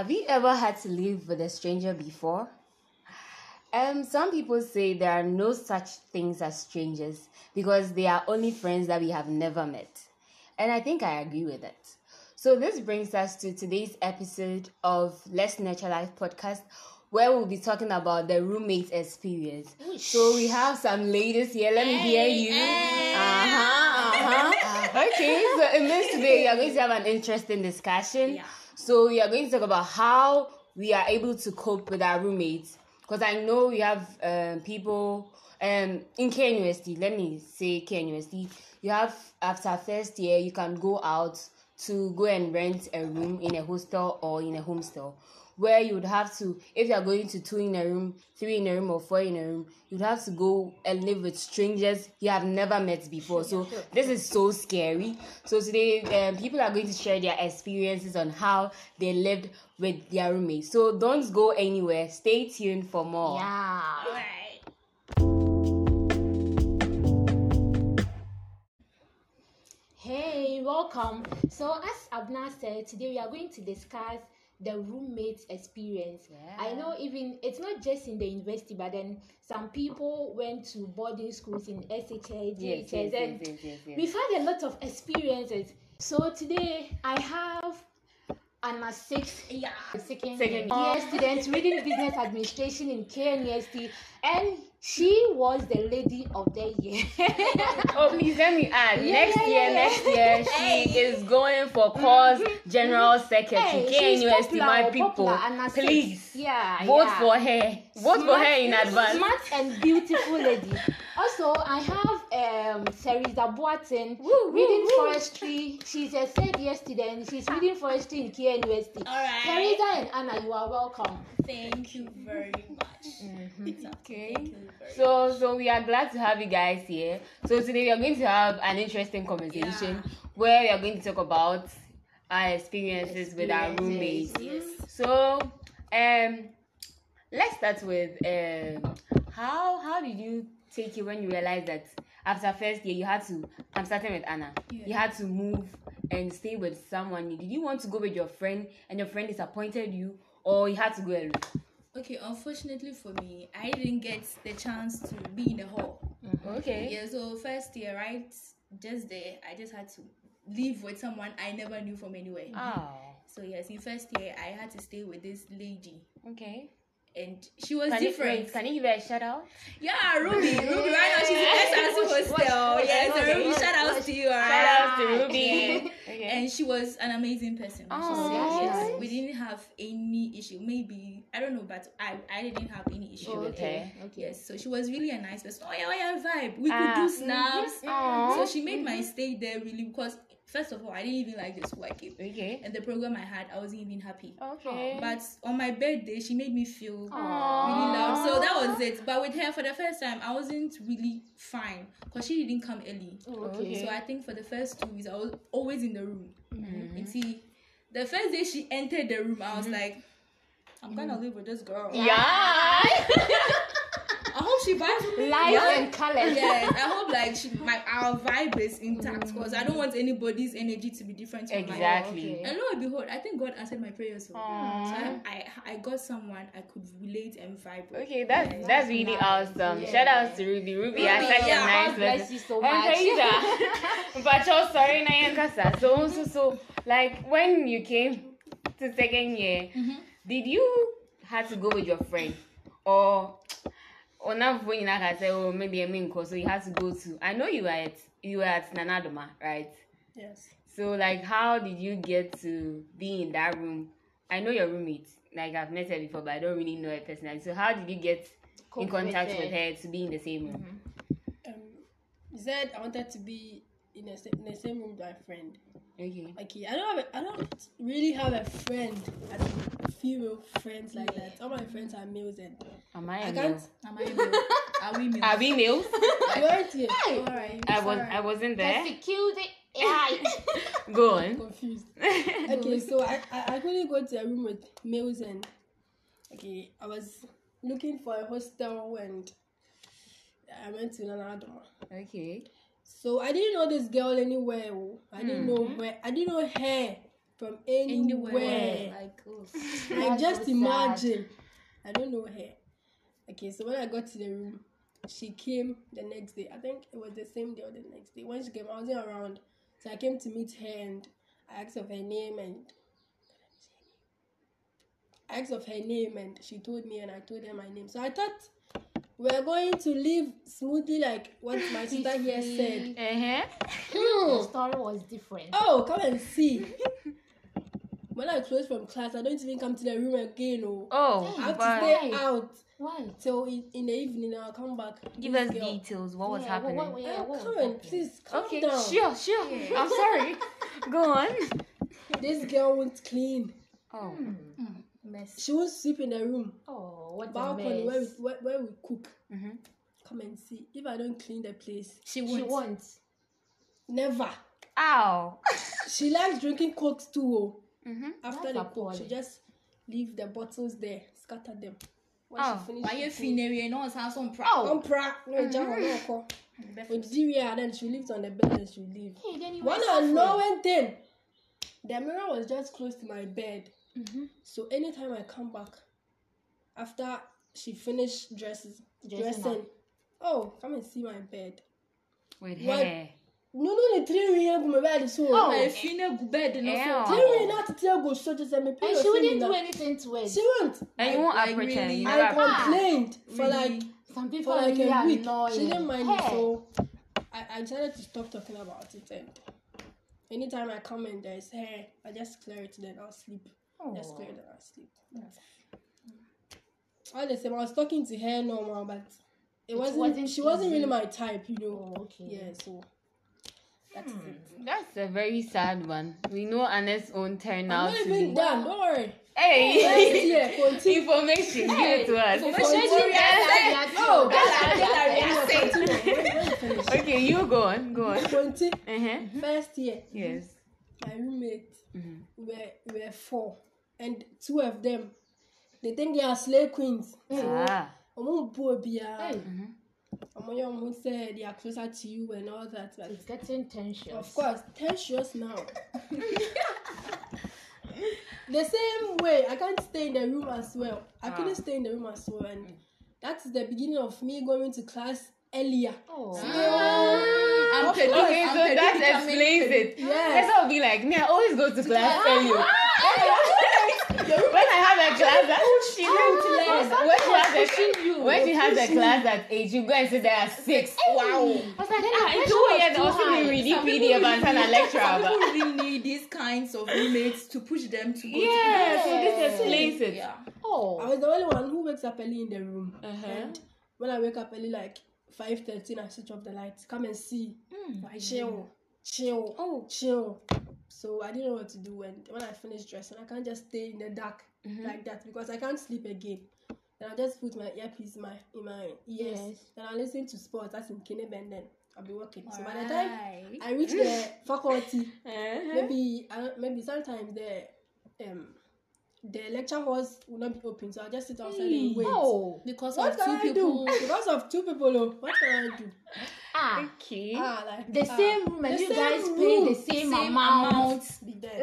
Have you ever had to live with a stranger before? Um, some people say there are no such things as strangers because they are only friends that we have never met. And I think I agree with it. So this brings us to today's episode of Let's Nurture Life podcast, where we'll be talking about the roommate experience. So we have some ladies here. Let me hear you. Uh-huh, uh-huh. Okay, so in this today we are going to have an interesting discussion. Yeah. So we are going to talk about how we are able to cope with our roommates. Because I know we have um, people um, in KNUST, let me say KNUST, you have after first year, you can go out to go and rent a room in a hostel or in a homestay where you would have to if you are going to two in a room three in a room or four in a room you'd have to go and live with strangers you have never met before so this is so scary so today um, people are going to share their experiences on how they lived with their roommates so don't go anywhere stay tuned for more Yeah. Alright. Hey, welcome. So, as Abna said, today we are going to discuss the roommate experience. Yeah. I know even it's not just in the university, but then some people went to boarding schools in SHS, yes, yes, and yes, we've had a lot of experiences. So today I have Anna Six, Yeah. second, Second year student reading business administration in KNUST, and she was the lady of the year. Oh, please let me add. Yeah, next yeah, year, yeah, next year, she is going for cause mm-hmm. general mm-hmm. secretary. Hey, KNUST, popular, my oh, people, popular, Anna Six. please yeah, vote for her. Vote for her in advance. Smart and beautiful lady. Also, I have um Teresa Boatin Woo, reading woo, forestry. She's a third year student. She's reading forestry in KNUST. Alright. Teresa and Anna, you are welcome. Thank you very much. It's Okay. Thank you very So, so we are glad to have you guys here. So today we are going to have an interesting conversation Yeah. where we are going to talk about our experiences with our roommates. Yes. So, um, let's start with um, how how did you take it when you realized that after first year you had to? I'm starting with Anna. Yeah. You had to move and stay with someone. Did you want to go with your friend and your friend disappointed you, or you had to go alone? Okay, unfortunately for me, I didn't get the chance to be in the hall. Mm-hmm. Okay. Yeah, so first year, right? Just there, I just had to live with someone I never knew from anywhere. Oh. So yes, in first year, I had to stay with this lady, Okay. And she was Can different. wait, can you give her a shout out? Yeah, Ruby, Ruby, right now she's in SRC hostel. what- Yeah, what- so Ruby, what- shout out what- to you. alright? Shout out to Ah, Ruby. yeah. Okay. and she was an amazing person. when she Aw. said That's yes. We didn't have any issue. Maybe I don't know, but I I didn't have any issue Oh, with her. okay. Okay. Yes, so she was really a nice person. Oh yeah, oh yeah, vibe. We Ah. could do snaps. Aw. So she made my stay there really because first of all, I didn't even like the school I came. okay. And the program I had, I wasn't even happy. Okay. But on my birthday, she made me feel Aw. really loved. So that was it. But with her, for the first time, I wasn't really fine because she didn't come early. Oh, Okay. okay. So I think for the first two weeks, I was always in the room. Mm-hmm. And see, the first day she entered the room, I was like, I'm gonna live with this girl. Yeah. I hope she vibes with me. Life Yeah. and colors. Yes, I hope like she, my our vibe is intact because I don't want anybody's energy to be different from mine. Exactly. Okay. And lo and behold, I think God answered my prayers. So, so I, I I got someone I could relate and vibe with. Okay, that's that's really nice. awesome. Yeah. Shout out to Ruby. Ruby, are Ruby, such yeah, a nice God bless person. you so And much. Teresa, but you're sorry, Nayankasa. So, so, so, like when you came to second year, Mm-hmm. did you have to go with your friend, or or not when you can say, oh, maybe I mean, so you had to go to. I know you were at you were at Nanadoma, right? Yes. So like how did you get to be in that room? I know your roommate. Like I've met her before, but I don't really know her personally. So how did you get Cope in contact with with her. her to be in the same room? um, said I wanted to be in the, sa- in the same room with my friend. Okay. Okay, I don't have a, I don't really have a friend, as in female friends like that. All my friends are males and Am I a I male? can't. Am I male? Are we male? Are we males? You aren't here. Alright. I was sorry. I wasn't there. Persecute it. Yeah. Go on. Confused. Okay, so I, I I couldn't go to a room with males and okay, I was looking for a hostel and I went to Nanadoma. Okay. So I didn't know this girl anywhere. oh. I didn't know Mm-hmm. where. I didn't know her from Anywhere. anywhere. Like, oh. Like just so sad. imagine. I don't know her. Okay, so when I got to the room, she came the next day. I think it was the same day or the next day. When she came, I wasn't around. So I came to meet her and I asked of her name and I asked of her name and she told me and I told her my name. So I thought we are going to live smoothly like what my sister here said. Uh-huh. The story was different. Oh, come and see. when I close from class, I don't even come to the room again. Oh, Oh, I have to stay out Why? till in, in the evening. I'll come back. give us girl- details. What was Yeah, happening? What, what, yeah, Oh, what come on, please calm okay, down. sure, sure. I'm sorry. Go on. This girl won't clean. Oh. Hmm. Hmm. Mess. She won't sweep in the room. Oh, what a Balcony where we, where, where we cook. Mm-hmm. Come and see. If I don't clean the place, She She won't. wants. never. Ow. She likes drinking cokes too. Oh. Mm-hmm. After That's the coke, she just leave the bottles there, scatter them. When Oh, she Why you finish feel no one sounds on proud? Oh. Umpra, no, jam on no call. With Ziria, then she leaves on the bed and she leave. Hey, then you One were suffering. unknown thing. The mirror was just close to my bed. Mhm. So anytime I come back, after she finished dresses, Dressing dressing, oh, come and see my bed. With What? hair. No, no, the three ring go my bed so. Oh. My feel go bed no Ew. so. Three ring not to tell go so just me. And she wouldn't do anything to it. She won't. And you won't Like, approach her. really? You I never approach. complained for Really? like Some people for like really a week. annoying. She didn't mind Hey. so I, I decided to stop talking about it. And anytime I come and there's hair, I just clear it, then I'll sleep. Just clear it, then I'll sleep. All the same, I was talking to her normal, but it, wasn't, wasn't She wasn't really my type, you know. Oh, okay. Yeah, so that's Hmm. That's a very sad one. We know Anna's own turn I'm out not to even done. Don't worry. Hey! Next year, continue. Information, give it to us. Information that's that's Continue. When- when you finish. Okay, you go on, go on. Continue. Uh-huh. First year, Yes. my roommate Mhm. were were four, and two of them, they think they are slave queens. Ah. Omo bu obiara. Hey, Omo yẹ omo say they are closer to you and all that. But it's getting tension. of course, ten years now. the same way, I can't stay in the room as well. I ah. couldn't stay in the room as well, and that's the beginning of me going to class earlier. Oh. Ah. I'm Of predict- course. Okay, I'm so that explains coming it. Yes. Yes. I'll be like, me, I always go to class early. when I have a class at she when she has a when she has a class at eight, you go and sit there at six. Wow. I was like, Ah, ah, it's pressure weird. was too Also, high. be reading Some PDF and really- a lecture. Some about- people really need these kinds of roommates to push them to go Yeah, to so this explains it. Yeah. I Oh. was the only one who wakes up early in the room. Uh-huh. And when I wake up early, like five thirteen, I switch off the lights. Come and see. Chill, chill, Oh. chill. So I didn't know what to do. And when I finished dressing, I can't just stay in the dark Mm-hmm. like that because I can't sleep again. Then I'll just put my earpiece in my in my ears. Yes. Then I'll listen to sports. That's in Kineb and then I'll be working. So by the time I reach the faculty, Uh-huh. maybe don't- maybe sometimes the um the lecture halls will not be open, so I'll just sit outside and wait. Oh. because What of two I people. do? Because of two people, oh, what can I do? Ah. Okay. Ah, like The ah, same room and you same guys room. pay the same, Same amount. amount.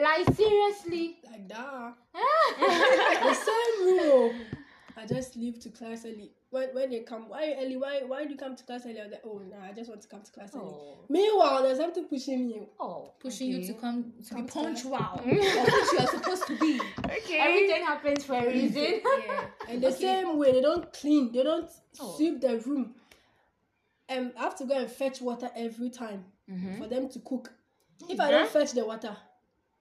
Like seriously. like that. the same room. I just leave to class early. When when they come, why early? Why why do you come to class early? I'm like, oh nah, I just want to come to class early. Oh. Meanwhile, there's something pushing me. Oh. Pushing you to come to Come be to class. punctual. what you are supposed to be. Okay. Everything happens for a reason. Yeah. And the same way, they don't clean, they don't Oh. sweep the room. And I have to go and fetch water every time Mhm. for them to cook. If I don't fetch the water,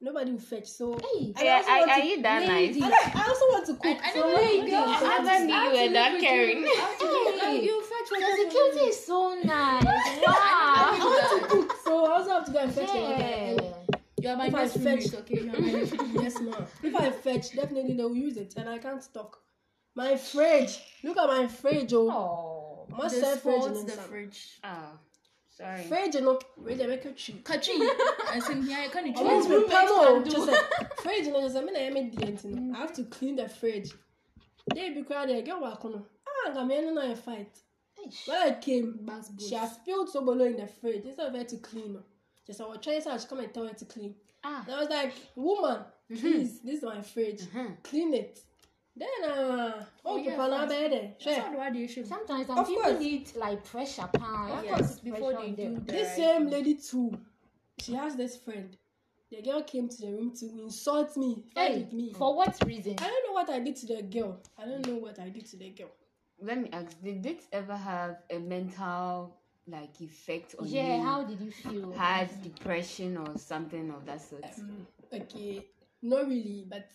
nobody will fetch. So Hey. I Yeah, also are, want are to- you that lady. nice? And I, I also want to cook. I so never like, knew girls I have never to- knew you to were that with caring. You, have to live- Hey. you fetch The water from security is so nice. I Wow. want to cook, so I also have to go and fetch the water. Yeah. And You are my If I next fetch- roommate, okay? You are my next yes, ma'am. If I fetch, definitely they will use it, and I can't stock. My fridge. Look at my fridge, oh. Oh. I must The fridge spots, in the fridge. Oh, sorry. Fridge, you know, where they make a tree. Kachi. I said, yeah, I can't I choose. want to roommates can more. do. Just like fridge, you know, just like, I mean, I you know, I have to clean the fridge. They be crowded. Get work on. Ah, I'm going to fight. When I came, Bass she has spilled sobolo in the fridge instead of her to clean. oh. Just I was trying so I should come and tell her to clean. Ah. And I was like, woman, please, this is my fridge. Mhm. Clean it. Then uh oh, yeah, people now fast. bed there. That's Sure. not why they should. Sometimes some Of people course. need like pressure, pan. Yes, before they do the This right same lady too. She has this friend. The girl came to the room to insult me, fight Hey, with me. for what reason? I don't know what I did to the girl. I don't know what I did to the girl. Let me ask: Did it ever have a mental like effect on you? Yeah, how did you feel? had depression or something of that sort? Mm, okay, not really, but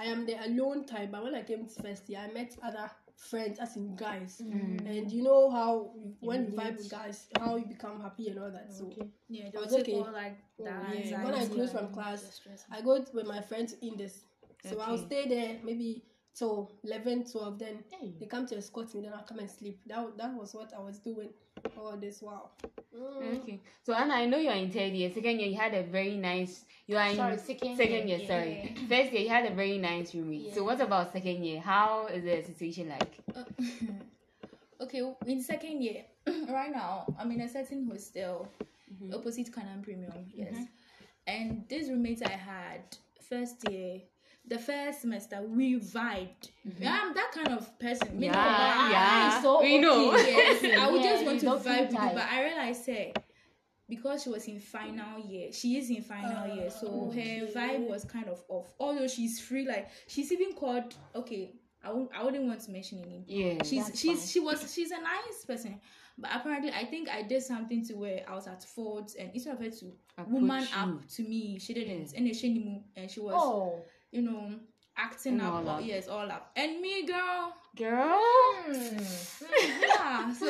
I am the alone type. But when I came to first year, I met other friends, as in guys. Mm. And you know how you- when you vibe with guys, how you become happy and all that. So Okay. Yeah, I was okay. like Oh, yeah. When I close from class. I go with my friends in this. So I'll stay there maybe till 11, 12. Then Hey. they come to escort me. Then I'll come and sleep. That that was what I was doing all this while. Mm. Okay. So Anna, I know you're in third year. Second year, you had a very nice. You are in Sorry, second second year, year. sorry. yeah. First year, you had a very nice roommate. So what about second year? How is the situation like? Uh, okay, in second year, right now, I'm in a certain hostel, Mm-hmm. opposite Canon Premium, yes. And this roommate I had first year, the first semester, we vibed. I'm that kind of person. Me Mm-hmm. Yeah, no yeah. so we know. Yes, I would Yeah, just want to vibe with you, but I realized, say, because she was in final year, she is in final year, so her vibe was kind of off. Although she's free, like she's even called. Okay, I I wouldn't want to mention name. Yeah. she's she's fine. she was she's a nice person, but apparently I think I did something to where I was at fault, and instead of her to woman you. up to me, she didn't, Yeah. and she and she was Oh. You know acting All up, up. yes, all up, and me girl Girl. yeah so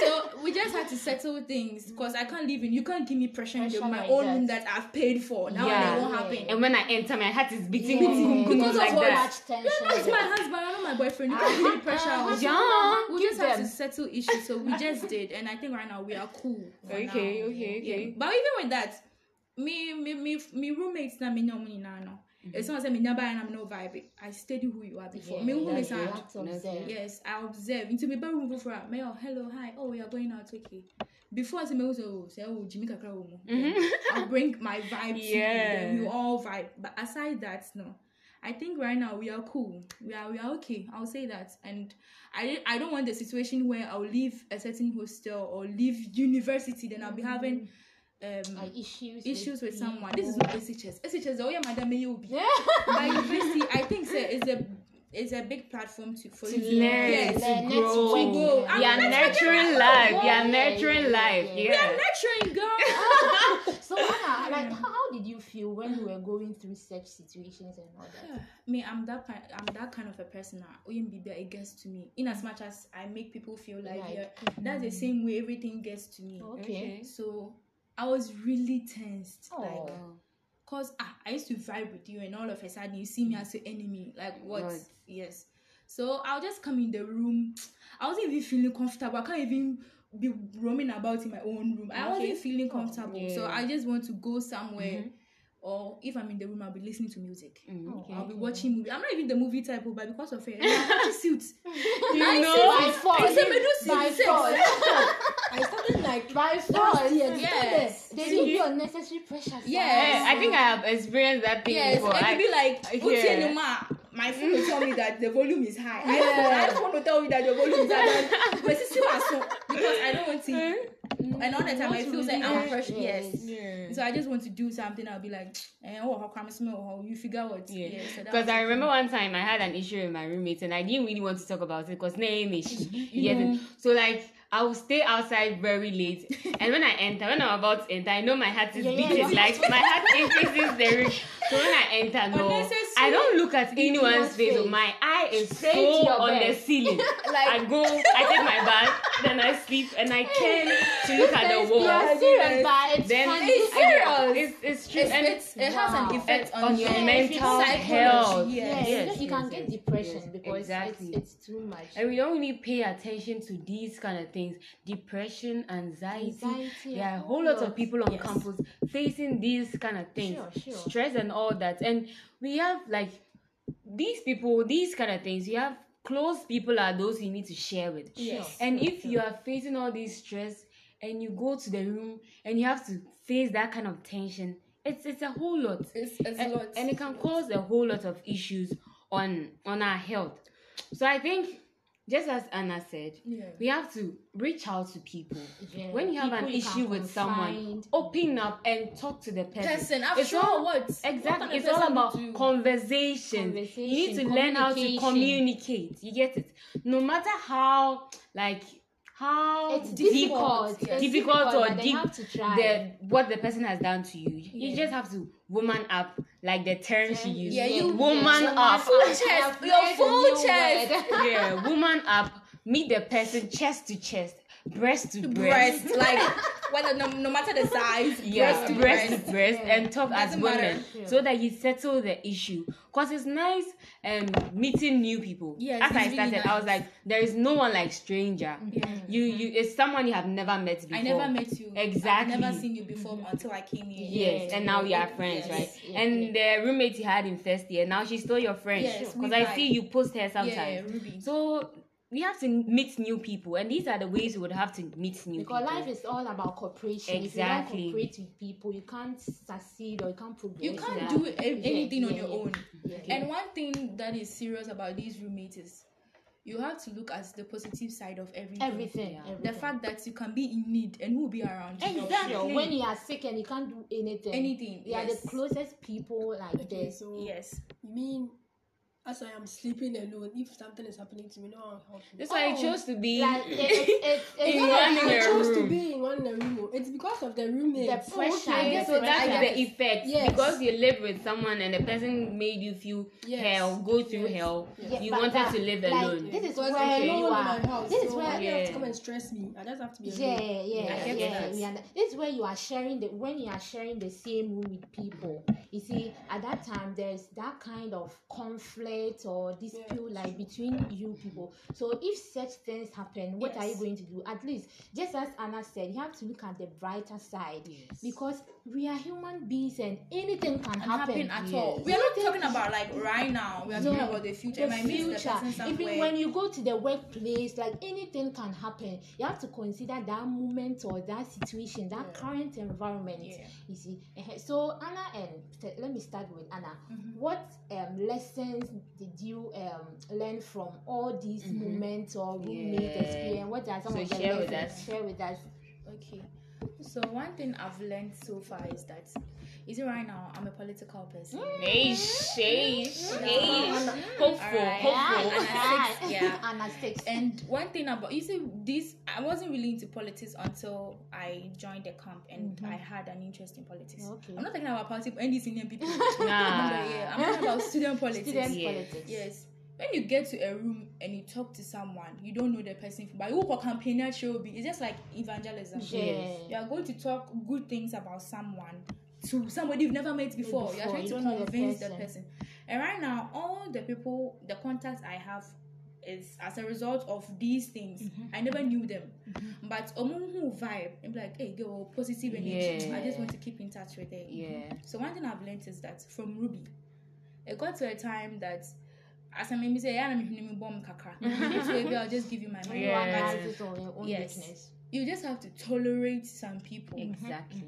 so we just had to settle things because i can't live in you can't give me pressure, in Pressure the, my own room that i've paid for now Yeah. it won't happen And when I enter, my heart is beating, Yeah, beating, beating because like of that. much tension. it's my husband i'm not my boyfriend you can't give me pressure Uh-huh. Yeah. we Give just had to settle issues so we just did and i think right now we are cool Okay, now. okay, okay. yeah. but even with that me me me me roommates na me no money now no Mm-hmm. if someone say me never and i'm no vibe i study who you are before Yeah, me who yeah, you to observe. Yes, I observe. Into my bedroom for a mail. Oh, hello, hi. Oh, we are going out. Okay. Before I say, "Oh, so say, oh, Jimmy Kakra, oh, then I'll bring my vibe to you. Then Yeah. we all vibe. But aside that, no. I think right now we are cool. We are we are okay. I'll say that. And I I don't want the situation where I'll leave a certain hostel or leave university. Then I'll be mm-hmm. having um Like issues. issues with people. someone. This is not SHS. SHS. Oh yeah, madam, may you be Yeah. university, I think so, it's a it's a big platform to for To you learn, yes, to Learn, grow. networking. grow. You are nurturing life. You Yeah, are yeah, nurturing yeah, life. yeah. are nurturing girl. So Anna, like, how, how did you feel when you were going through such situations and all that? me, I'm that. I'm that kind of a person. There, it gets to me. In as much as I make people feel like, Like, yeah, that's the same way everything gets to me. Okay. So I was really tensed, Oh. like, cause ah, I used to vibe with you, and all of a sudden you see me as an enemy. Like what? Right. Yes. So I'll just come in the room. I wasn't even feeling comfortable. I can't even be roaming about in my own room. I wasn't feeling comfortable. So Yeah. I just want to go somewhere. Or if I'm in the room, I'll be listening to music. Mm, okay. I'll be watching movie. I'm not even the movie type, but because of it, I'm watching suits. You know? By force. I said, "Me do see By sex." force. I started like By force. year, Yes. They give you unnecessary pressure. Yeah, I think I have experienced that thing Yes, before. I- could be like, Yeah. yeah. my phone will tell me that the volume is high. I, don't, I don't want to tell you that the volume is high, but it's still a song because I don't want to. And all the time, I feel like I'm fresh. Yes. Yeah. So I just want to do something. I'll be like, eh, oh, how come smell? How you figure out? Yeah, Yeah. so because I remember one time I had an issue with my roommate and I didn't really want to talk about it because name is know. So like I will stay outside very late, and when I enter, when I'm about to enter, I know my heart is Yeah, yeah, beating. yeah. Like my heart increases the. So when I enter, no, I don't look at anyone's face. face. My eye is Straight so your on the ceiling. Like- I go, I take my bath, then I sleep, and I turn to look at the wall. Serious, but it's Then funny. It's I- serious. It's it's true. It's, and it's, it has Wow. an effect on, on your Yeah, mental health. yes. Yes, know, you yes, can get depression yes, because exactly. it's, it's too much. And we don't really pay attention to these kind of things depression, anxiety. Anxiety, there are a whole lot of people on Yes. campus facing these kind of things, Sure, sure. stress and all that. And we have like these people, these kind of things. You have close people are those you need to share with. Yes. And if you are facing all this stress and you go to the room and you have to face that kind of tension, it's it's a whole lot. It's, it's and, lots. and it can cause a whole lot of issues on on our health. So I think just as Anna said, Yeah. we have to reach out to people. Yeah, When you have an you issue with someone, open up and talk to the person. person. It's all- what Exactly. what It's all about do? conversation. You need to learn how to communicate. You get it? No matter how like how It's deep- difficult. It's difficult or deep the what the person has done to you. You just have to woman up, like the term she used. Yeah, you- woman yeah, up. Full chest, your full chest. yeah, woman up. Meet the person chest to chest, breast to breast. breast, like whether no, no matter the size, yeah, breast to breast breast. to breast, Yeah. and talk as women Yeah. so that you settle the issue. Cause it's nice um meeting new people. Yeah, as I really started, I was like, there is no one like stranger. Yeah. You mm-hmm. you it's someone you have never met before. I never met you. Exactly. I've never seen you before mm-hmm. until I came here. Yes, Yeah, and now we are friends, yes, right? yeah, and the roommate you had in first year, now she's still your friend. Yes, Because I see you post her sometimes. Yeah. Ruby. So we have to meet new people, and these are the ways we would have to meet new people. Because people. life is all about cooperation. Exactly. If you don't cooperate with people, you can't succeed or you can't progress. You can't do a- anything on yeah, your yeah. own. Yeah. And one thing that is serious about these roommates is you have to look at the positive side of everything. everything, Yeah. everything. The fact that you can be in need and who will be around you. Exactly. Sure, when you are sick and you can't do anything, Anything. they are the closest people like Okay, this. so Yes. you mean as I am sleeping alone, if something is happening to me, no one will help me. That's why I chose to be. Like it, it, it, it, In it's one not- in I a chose to be in one in a room. It's because of the roommate. The pressure, I the get so it. that's I the effect Yes. because you live with someone and the person made you feel Yes. hell, go through Yes. hell. Yeah, you but wanted that- to live like, alone. This is where there's no you one in my house. This is so where why do you have to come and stress me? I just have to be alone. yeah, yeah, I get yeah. that. This is where you are sharing the when you are sharing the same room with people. You see, at that time there's that kind of conflict or dispute like between you people. So if such things happen, what are you Yes. going to do? At least, just as Anna said, you have to look at the brighter side because we are human beings and anything can happen. happen at Yes. all. We are not talking about like right now. We are talking about the future. the I might the future. Even when you go to the workplace, like anything can happen. You have to consider that moment or that situation, that Yeah. current environment. Yeah. You see. So Anna and let me start with Anna. Mhm. What um, lessons did you um, learn from all these Mhm. moments or roommate Yeah. experience? What are some So of the share with lessons? us. Share with us. Okay. So one thing I've learned so far is that is it right now I'm a political person. Hey, hey, hey. Hopeful, Alright. hopeful. Anna six, yeah. Anna six. And one thing about you see this I wasn't really into politics until I joined the camp and Mhm. I had an interest in politics. Okay. I'm not talking about politics any senior people. Nah. yeah, I'm talking about student politics. Student Yes. politics. Yes. When you get to a room and you talk to someone, you don't know the person, but you walk campaign at show be. It's just like evangelism. Yeah. You are going to talk good things about someone to somebody you've never met before. you are trying you to don't the convince the person. person. And right now, all the people, the contacts I have is as a result of these things. Mm-hmm. I never knew them. But omu who vibe and be like, hey girl, positive energy. Yeah. I just want to keep in touch with them. Yeah. So one thing I've learned is that from Ruby, it got to a time that as I maybe say, yeah, I'm a bomb kakra. So maybe I'll just give you my money. Everyone Yeah. has its own, own Yes. You just have to tolerate some people. Exactly.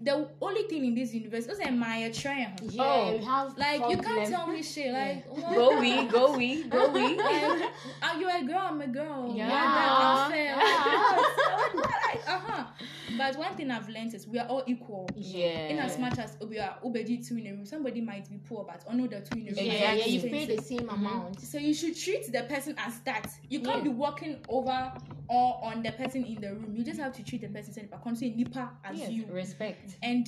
The only thing in this universe is am I a try? Yeah, Oh, we have Like you can't tell me shit. Like what? Go we, go we, go we. Like, uh, are you a girl? I'm a girl. Yeah. that unfair. Yeah. But one thing I've learned is we are all equal. Yeah. In as much as we are obedi two in a room, somebody might be poor, but honor the two in a room. Yeah, yeah, you Same pay the same amount. So you should treat the person as that. You can't Yeah. be walking over or on the person in the room. You just have to treat the person say consider nipa as Yes, you. respect. And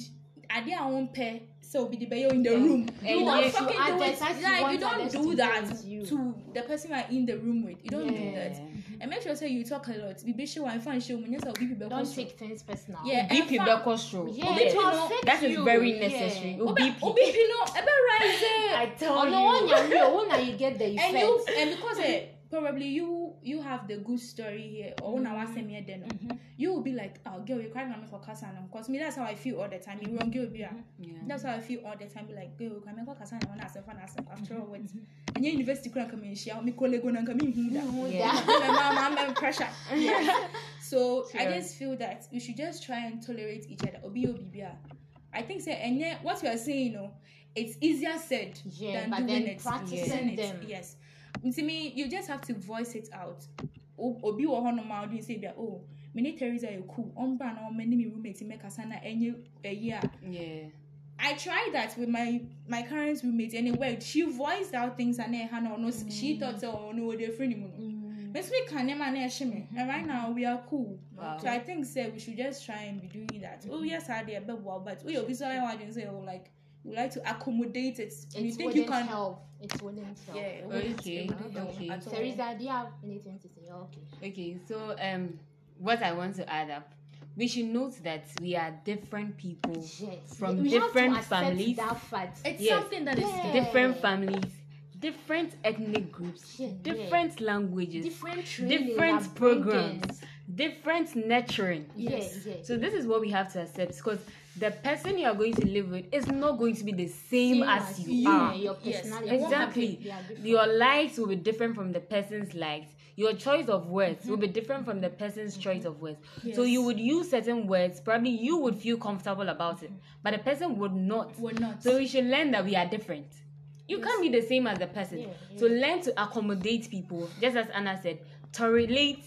at their own pair, so be the bayo in the room. And you don't you fucking do it. Like you don't do do that to the person you are in the room with. You don't do Yeah. that. And make sure say you talk a lot. Be sure and find show when yourself be Don't take things personal. Yeah. Beep and the fa- costume. Yeah, Obi it will That is very Yeah. necessary. Obi Obi Obi Pino, ebe rise. I tell Oh you. no, when you're real, when are you get the and effect? you and because eh, probably you you have the good story here. Or when I was saying here then you will be like oh girl you crying for casa now because me that's how I feel all the time. You wrong girl be ah. That's how I feel all the time. Be like girl crying for casa now when I say for us after all what and your university come in. Share me colleague go come in. Who that Yeah. my mom I'm pressure. So I Sure. just feel that we should just try and tolerate each other. Obi obi bia. I think say and yet what you are saying you know it's easier said Yeah, than doing then it practicing it, them. yes me you just have to voice it out obi wɔ hɔnom a ɔde say bia oh me ne Teresa yɛ cool ɔmbra na ɔmɛ ne me roommate mɛkasa na ɛnyɛ ɛyi a Yeah. I tried that with my my current roommate and it worked. She voiced out things and then Hannah no she Mm. thought oh no they're friendly mono. Miss we can name and right now we are cool. Wow. So I think say we should just try and be doing that. Oh yes, I did but well, but we sorry why you say oh like you like to accommodate it. And you think you can help. It wouldn't help. yeah, it wouldn't- Okay, it wouldn't help okay. at. Teresa, do you have anything to say? Okay. Okay, so um, what I want to add up, we should note that we are different people Yes. from we have different to families, That fact. It's Yes. something that is Yeah. different families, different ethnic groups, Yeah, different languages, different training, different programs, different nurturing. Yes, yes. So this is what we have to accept because the person you are going to live with is not going to be the same, as, you, you, are. your personality. it won't Exactly. Your likes will be different from the person's likes. Your choice of words will be mm-hmm. different from the person's mm-hmm. choice of words. So you would use certain words, probably you would feel comfortable about it, but the person would not. Would not. So we should learn that we are different. You can't be the same as the person. Yeah, So learn to accommodate people, just as Anna said, tolerate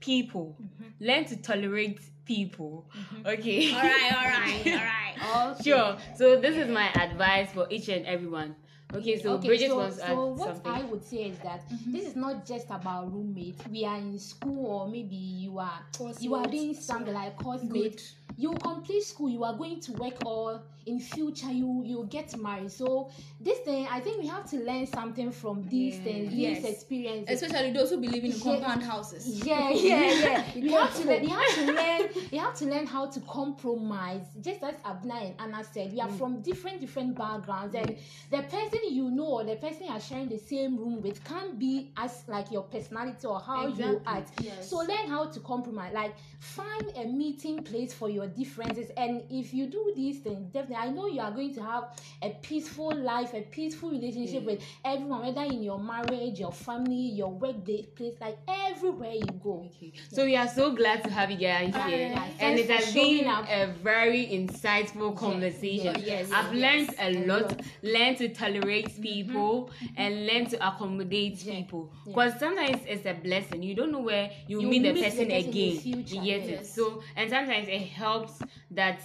people. Mm-hmm. Learn to tolerate people. Mm-hmm. Okay. all right, all right, all right. Okay. Sure. So this is my advice for each and everyone. Okay, so okay, Bridget so, wants to so what something. I would say is that mm-hmm. this is not just about roommates. We are in school, or maybe you are you are doing something like course Good. mate. You complete school, you are going to work, or in future you you get married. So this thing, I think we have to learn something from these Yeah. things, Yes. these experiences. Especially those who believe in Yeah. compound houses. yeah, yeah, yeah. You have to learn. You have to learn. You have to learn how to compromise. Just as Abna and Anna said, we are mm. from different different backgrounds, and the person you know or the person you are sharing the same room with can't be as like your personality or how you act. Yes. So learn how to compromise. Like find a meeting place for your differences, and if you do these things, definitely, I know you are going to have a peaceful life, a peaceful relationship with mm. everyone, whether in your marriage, your family, your workplace, place, like everywhere you go. Okay. So we are so glad to have you guys here, yeah. and Thanks it has been up. a very insightful conversation. yes, yes, I've yes. learned a lot. lot. Learn to tolerate mm-hmm. people mm-hmm. and learn to accommodate Yeah. people. Because sometimes it's a blessing. You don't know where you, You meet the meet the person person in again. future, You get it. yes. So and sometimes it helps that.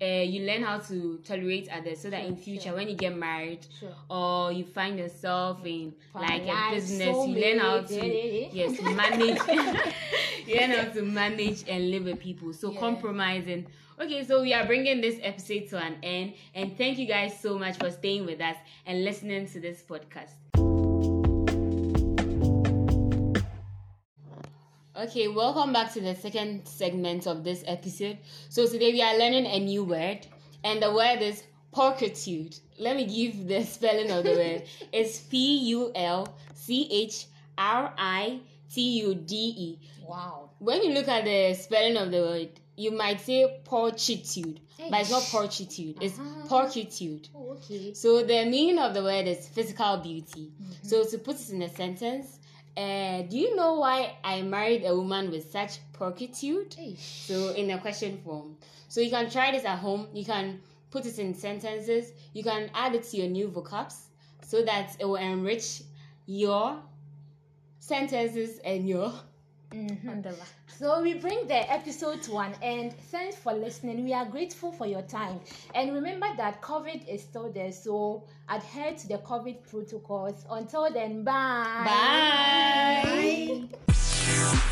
Uh, you learn how to tolerate others so that Sure, in future sure. when you get married Sure. or you find yourself in like a business you learn how to yes manage. You learn how to manage and live with people. So Yeah. compromising. Okay so we are bringing this episode to an end. And thank you guys so much for staying with us and listening to this podcast Okay, welcome back to the second segment of this episode. So today we are learning a new word, and the word is pulchritude. Let me give the spelling of the word. It's P U L C H R I T U D E. Wow. When you look at the spelling of the word, you might say pulchritude, but it's not pulchritude. It's Uh-huh. pulchritude. Oh, okay. So the meaning of the word is physical beauty. Mm-hmm. So to put it in a sentence, uh, do you know why I married a woman with such pulchritude? So in a question form. So you can try this at home. You can put it in sentences. You can add it to your new vocabs so that it will enrich your sentences and your Mm-hmm. So we bring the episode to an end. Thanks for listening. We are grateful for your time. And remember that COVID is still there, so adhere to the COVID protocols. Until then, bye. Bye. bye.